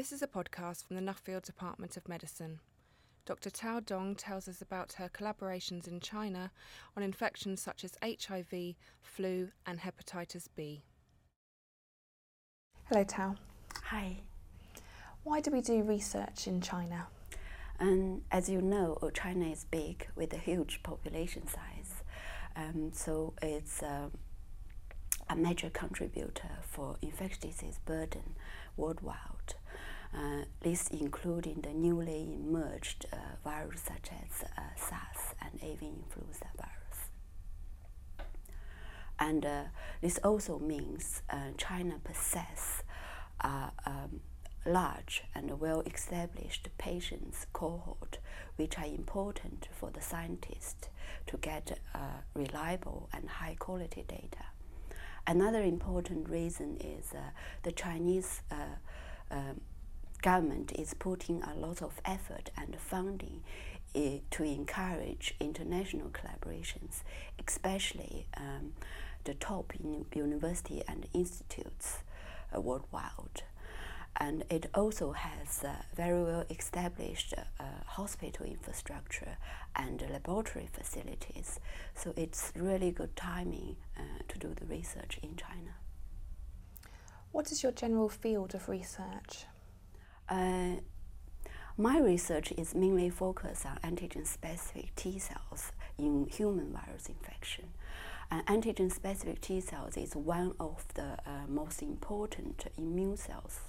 This is a podcast from the Nuffield Department of Medicine. Dr. Tao Dong tells us about her collaborations in China on infections such as HIV, flu, and hepatitis B. Hello, Tao. Hi. Why do we do research in China? And as you know, China is big with a huge population size. Um, so it's uh, a major contributor for infectious disease burden worldwide. Uh, this including the newly emerged uh, viruses such as uh, SARS and avian influenza virus. And uh, this also means uh, China possesses a um, large and well-established patients cohort, which are important for the scientists to get reliable and high-quality data. Another important reason is uh, the Chinese uh, um, government is putting a lot of effort and funding uh, to encourage international collaborations, especially um, the top university and institutes uh, worldwide. And it also has very well established uh, hospital infrastructure and laboratory facilities. So it's really good timing uh, to do the research in China. What is your general field of research? Uh, my research is mainly focused on antigen-specific T cells in human virus infection. And antigen-specific T cells is one of the uh, most important immune cells,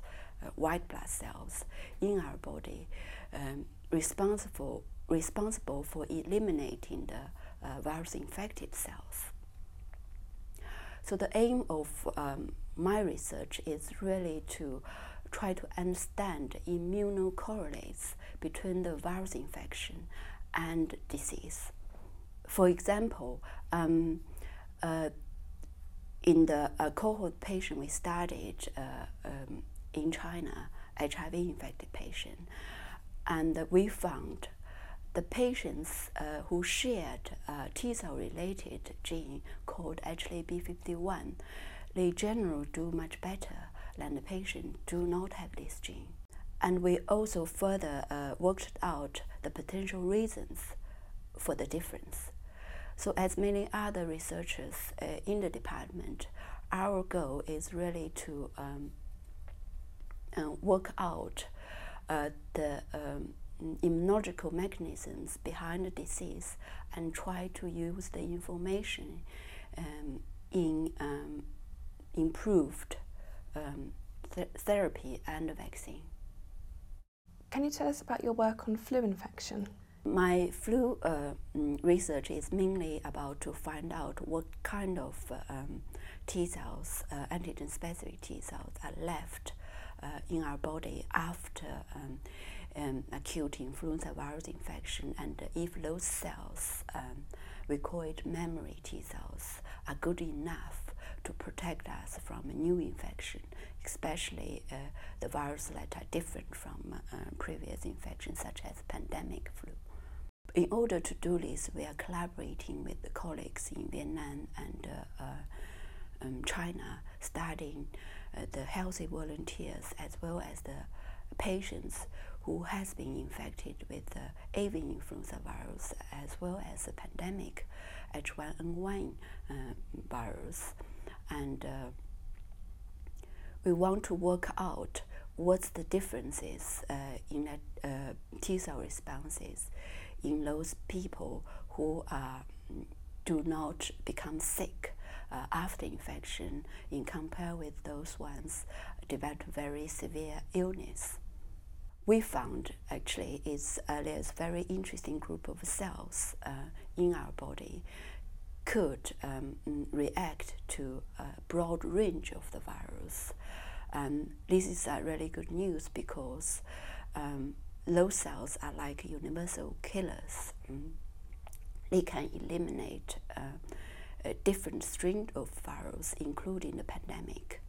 uh, white blood cells in our body, um, responsible responsible for eliminating the uh, virus-infected cells. So the aim of um, my research is really to try to understand immunocorrelates between the virus infection and disease. For example, um, uh, in the uh, cohort patient we studied uh, um, in China, HIV infected patient, and we found the patients uh, who shared uh, T cell related gene called HLA-B51, they generally do much better than the patient do not have this gene. And we also further uh, worked out the potential reasons for the difference. So, as many other researchers uh, in the department, our goal is really to um, uh, work out uh, the um, immunological mechanisms behind the disease and try to use the information um, in um, improved um, th therapy and a vaccine. Can you tell us about your work on flu infection? My flu uh, mm, research is mainly about to find out what kind of uh, um, T cells, uh, antigen specific T cells, are left uh, in our body after um, um, acute influenza virus infection, and if those cells, um, we call it memory T cells, are good enough to protect us from a new infection, especially uh, the viruses that are different from uh, previous infections, such as pandemic flu. In order to do this, we are collaborating with the colleagues in Vietnam and uh, uh um, China, studying uh, the healthy volunteers as well as the patients who has been infected with the avian influenza virus as well as the pandemic H1N1 uh, virus. And uh, we want to work out what's the differences uh, in uh, T cell responses in those people who do not become sick uh, after infection in compare with those ones develop very severe illness. We found actually is uh, there's a very interesting group of cells uh, in our body could um, react to a broad range of the virus. And this is uh, really good news because um, those cells are like universal killers. Mm. They can eliminate uh, a different strain of virus, including the pandemic.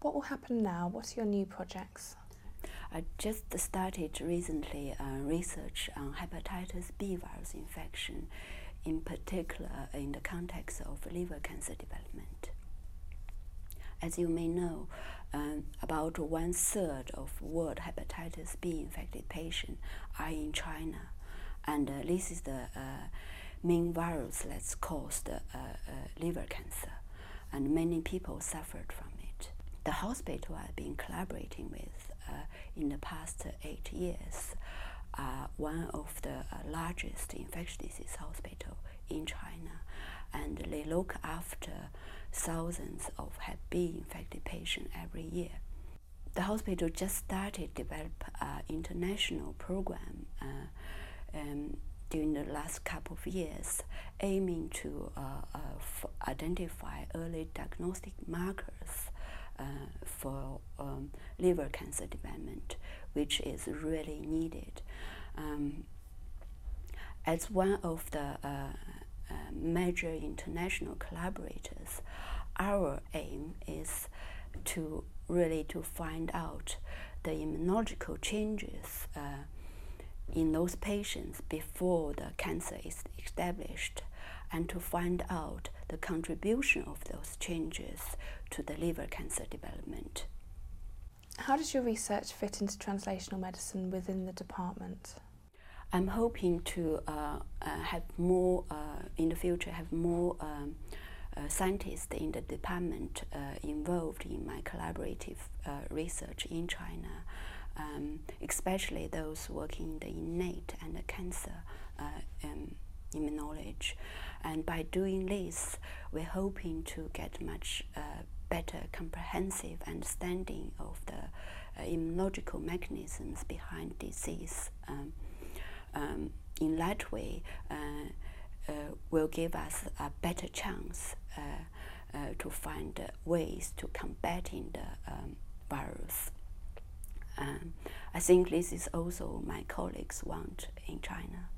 What will happen now? What are your new projects? I just started recently uh, research on hepatitis B virus infection, in particular in the context of liver cancer development. As you may know, um, about one third of world hepatitis B infected patients are in China, and uh, this is the uh, main virus that's caused uh, uh, liver cancer, and many people suffered from it. The hospital I've been collaborating with uh, in the past eight years are one of the largest infectious disease hospital in China, and they look after thousands of Hep B infected patients every year. The hospital just started develop an international program uh, um, during the last couple of years, aiming to uh, uh, identify early diagnostic markers uh, for um, liver cancer development, which is really needed. Um, as one of the uh, uh, major international collaborators, our aim is to really to find out the immunological changes uh, in those patients before the cancer is established and to find out the contribution of those changes to the liver cancer development. How does your research fit into translational medicine within the department? I'm hoping to uh, uh, have more uh, in the future, have more um, uh, scientists in the department uh, involved in my collaborative uh, research in China um, especially those working in the innate and the cancer uh, um, immunology. And by doing this, we're hoping to get much uh, better comprehensive understanding of the uh, immunological mechanisms behind disease. Um, um in that way, uh, uh, will give us a better chance uh, to find ways to combating the um, virus. Um, I think this is also my colleagues want in China.